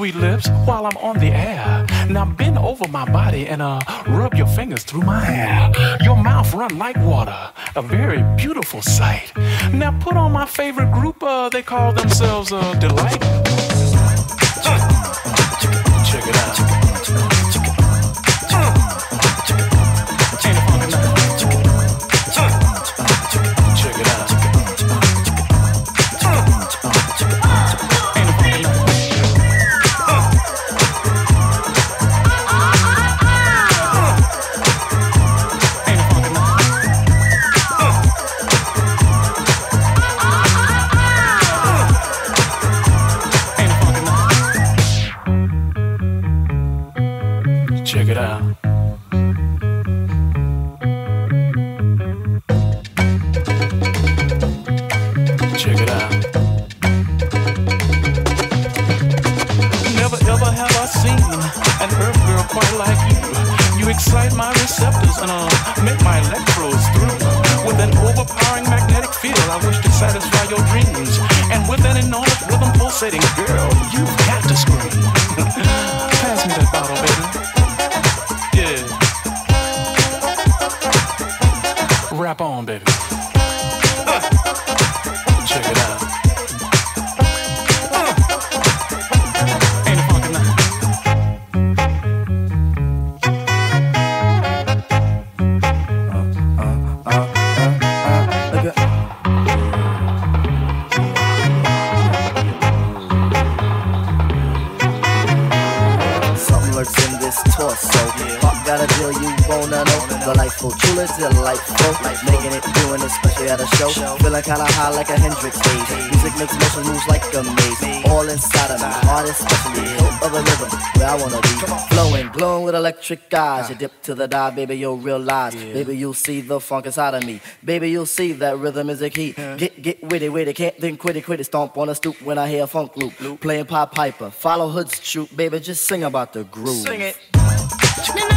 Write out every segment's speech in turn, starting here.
sweet lips, while I'm on the air. Now bend over my body and uh rub your fingers through my hair. Your mouth run like water, a very beautiful sight. Now put on my favorite group, uh, they call themselves uh, Delight. Electric eyes. You dip to the dive, baby, you'll realize. Baby, you'll see the funk inside of me. Baby, you'll see that rhythm is a key. Get, get witty, witty, can't then quit it, quit it. Stomp on a stoop when I hear a funk loop. Playing Pop Piper, follow Hood's troop, baby, just sing about the groove. Sing it.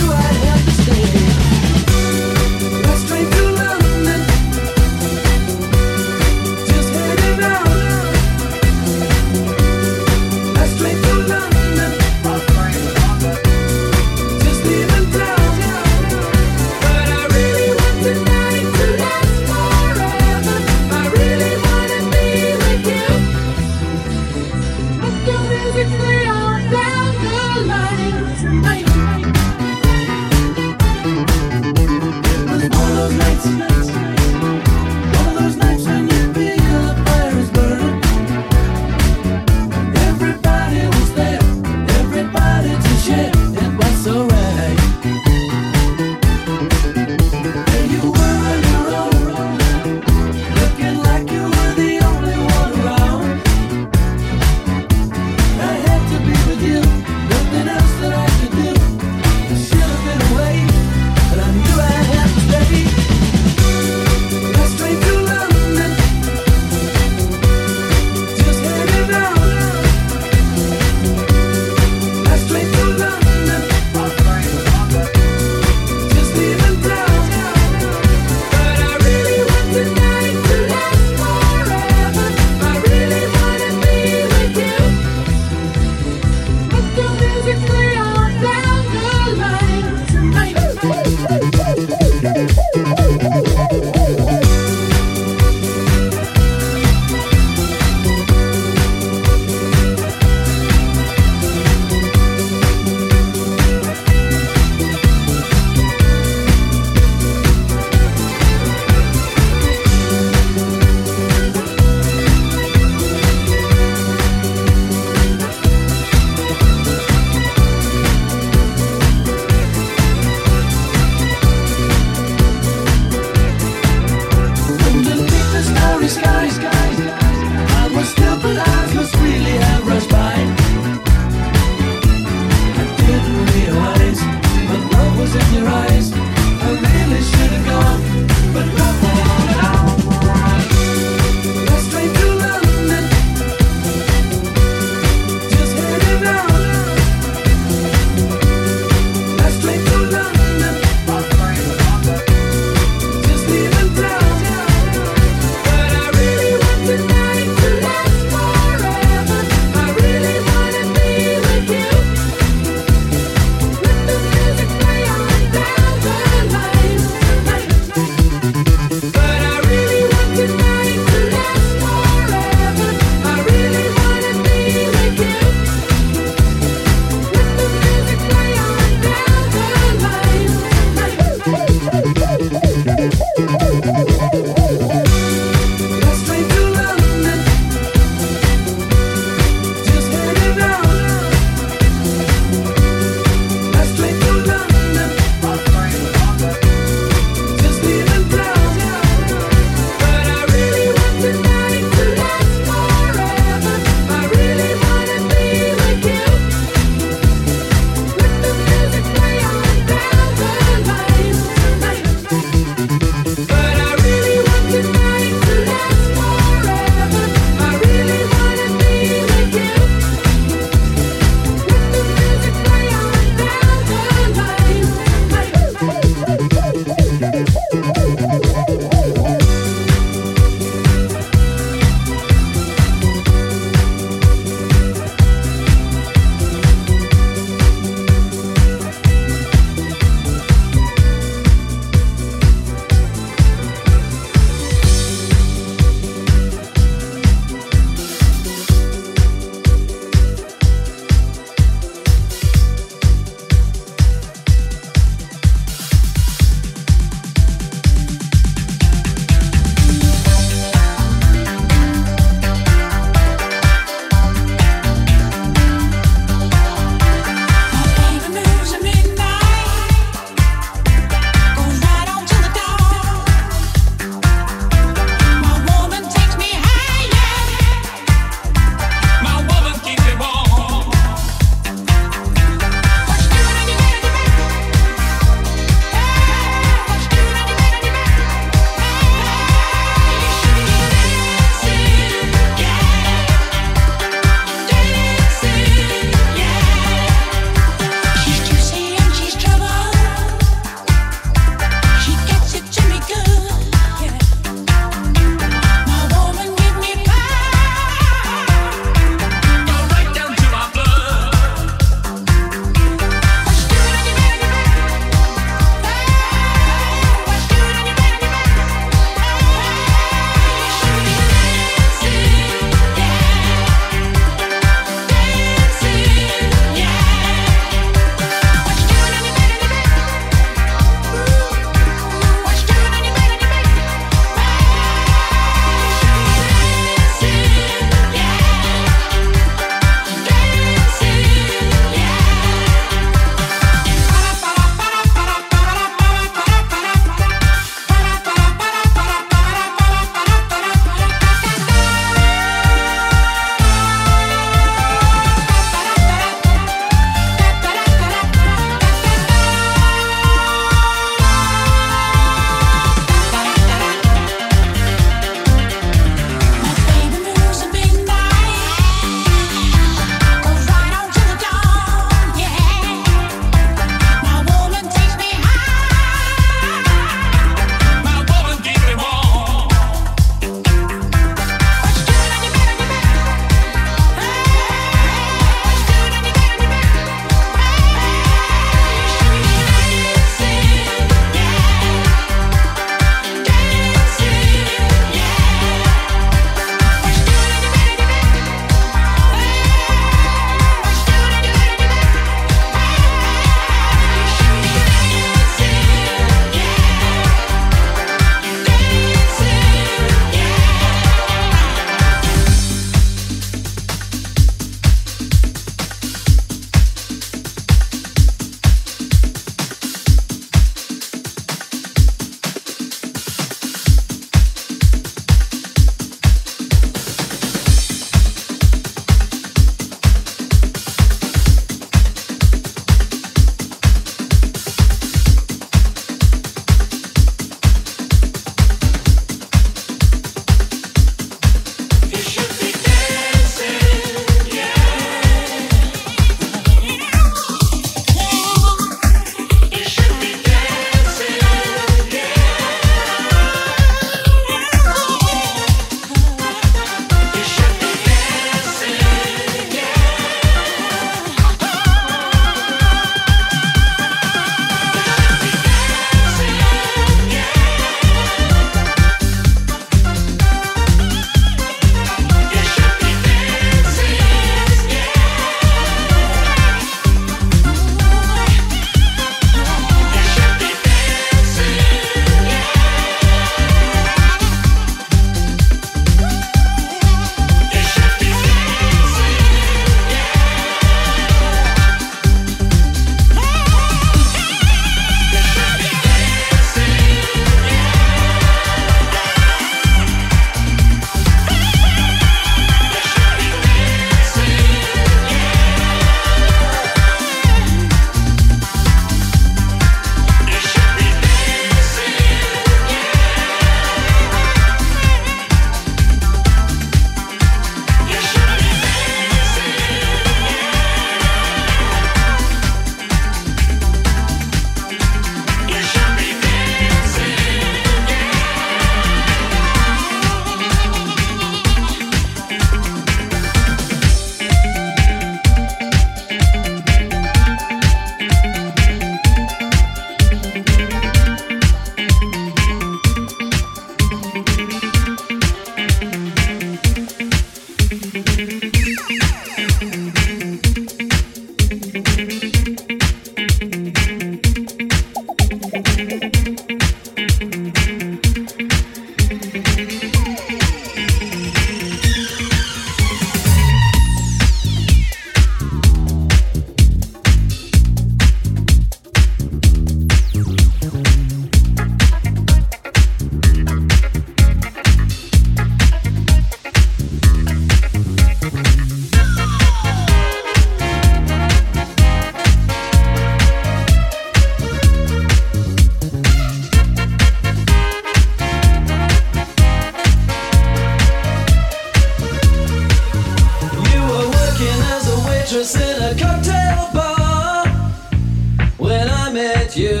You.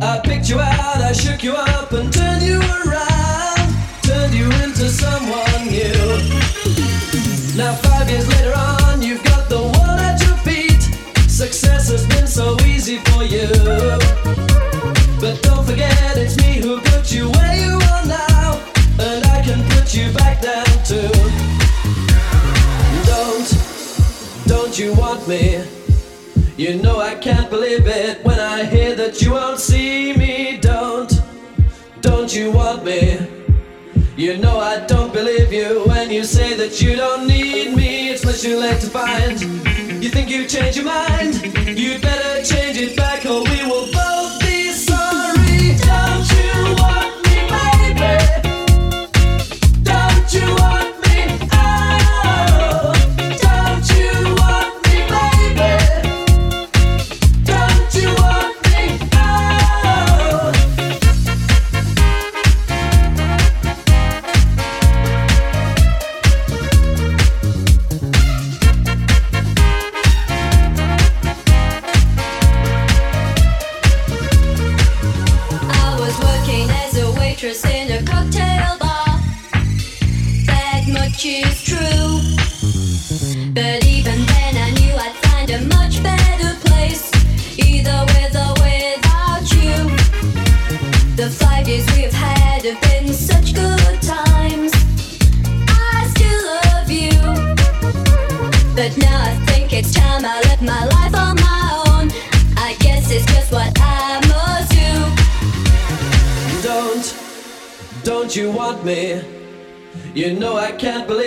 I picked you out, I shook you up and turned you around, turned you into someone new. Now, five years later on, you've got the world at your feet. Success has been so easy for you. But don't forget, it's me who put you where you are now, and I can put you back down too. Don't, don't you want me? You know I can't believe it when I hear that you won't see me. Don't, don't you want me? You know I don't believe you when you say that you don't need me. It's much too late to find. You think you changed your mind? You'd better change it back or we will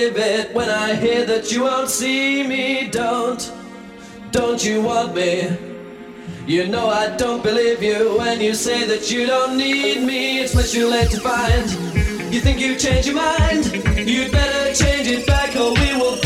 believe it when I hear that you won't see me. Don't, don't you want me? You know I don't believe you when you say that you don't need me. It's much too late to find. You think you changed your mind? You'd better change it back or we will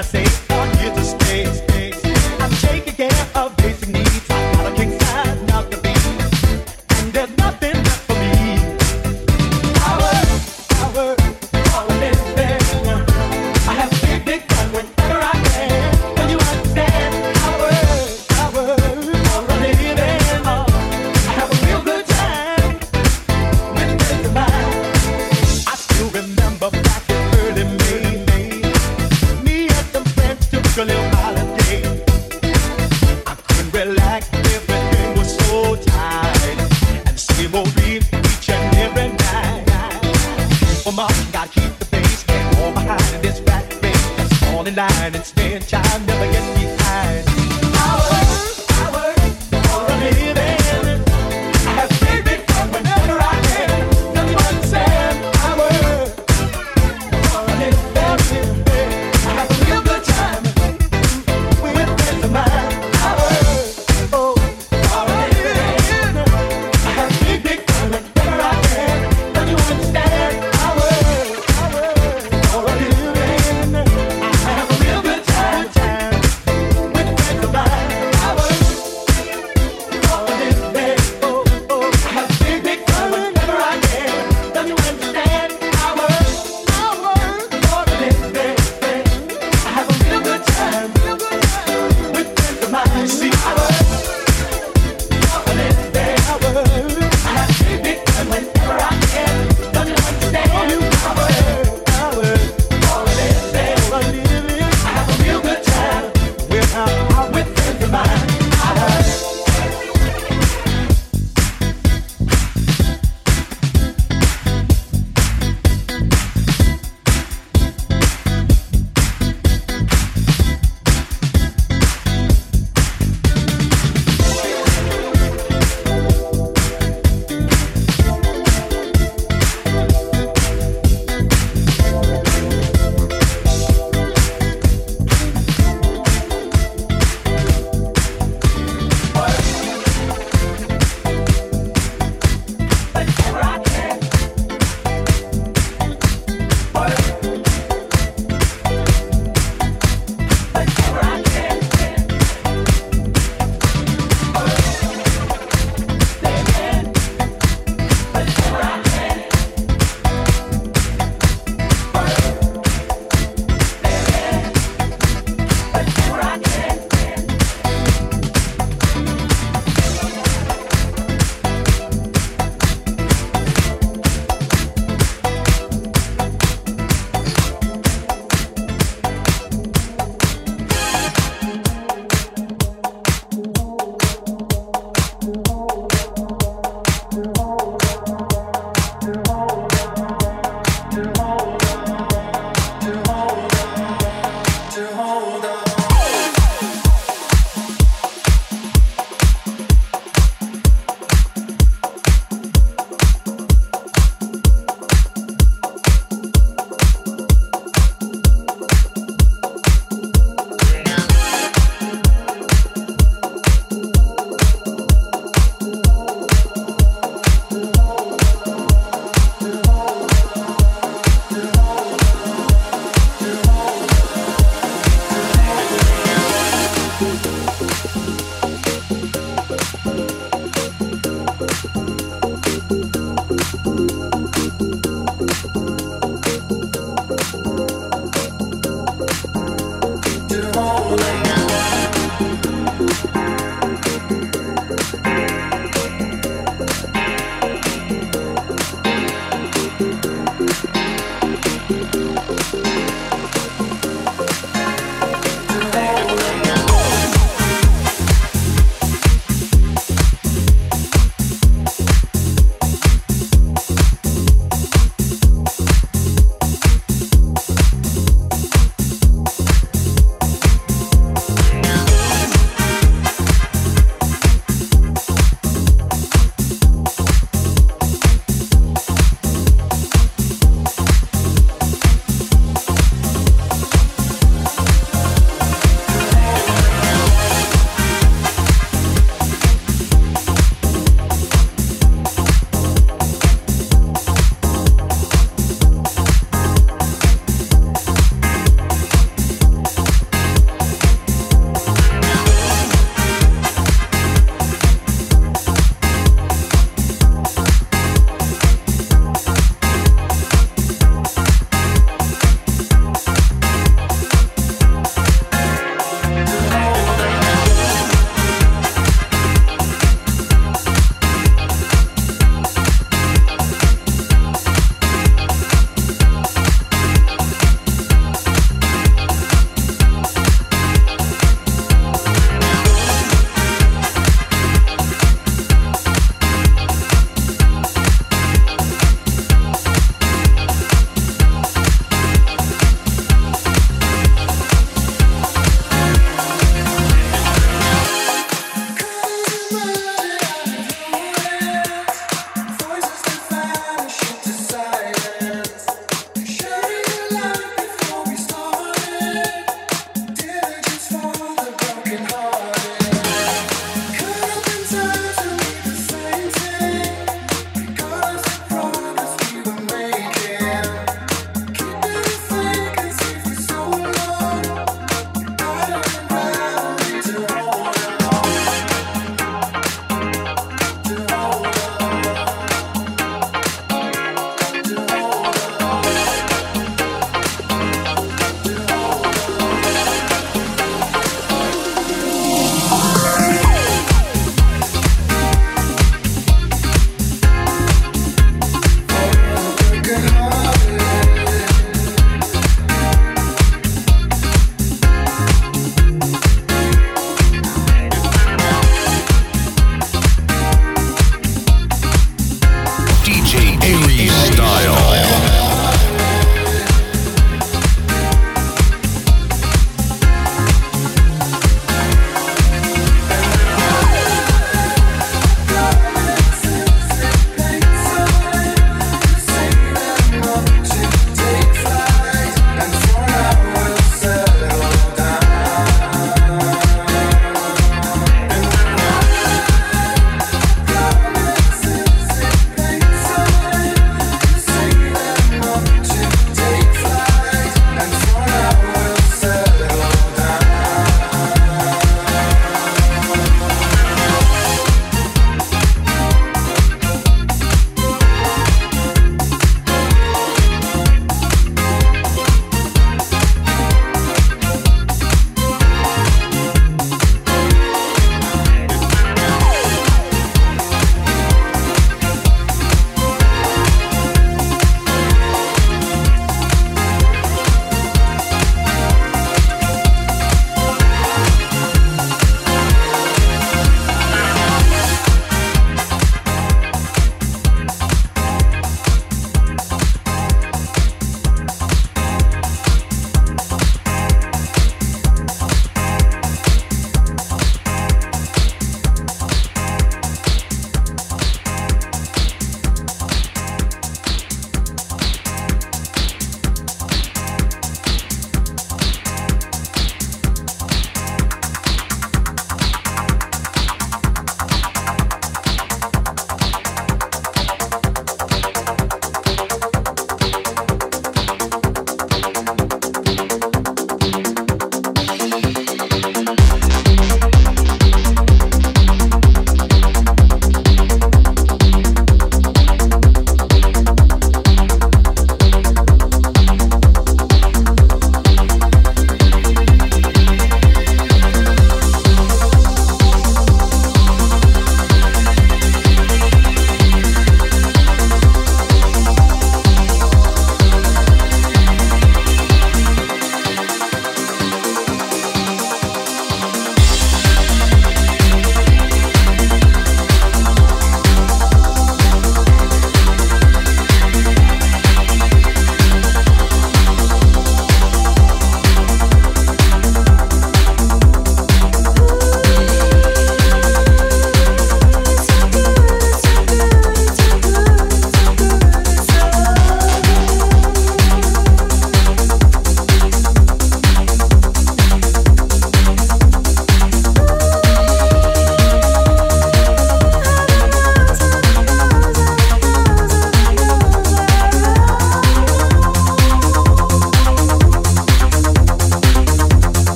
I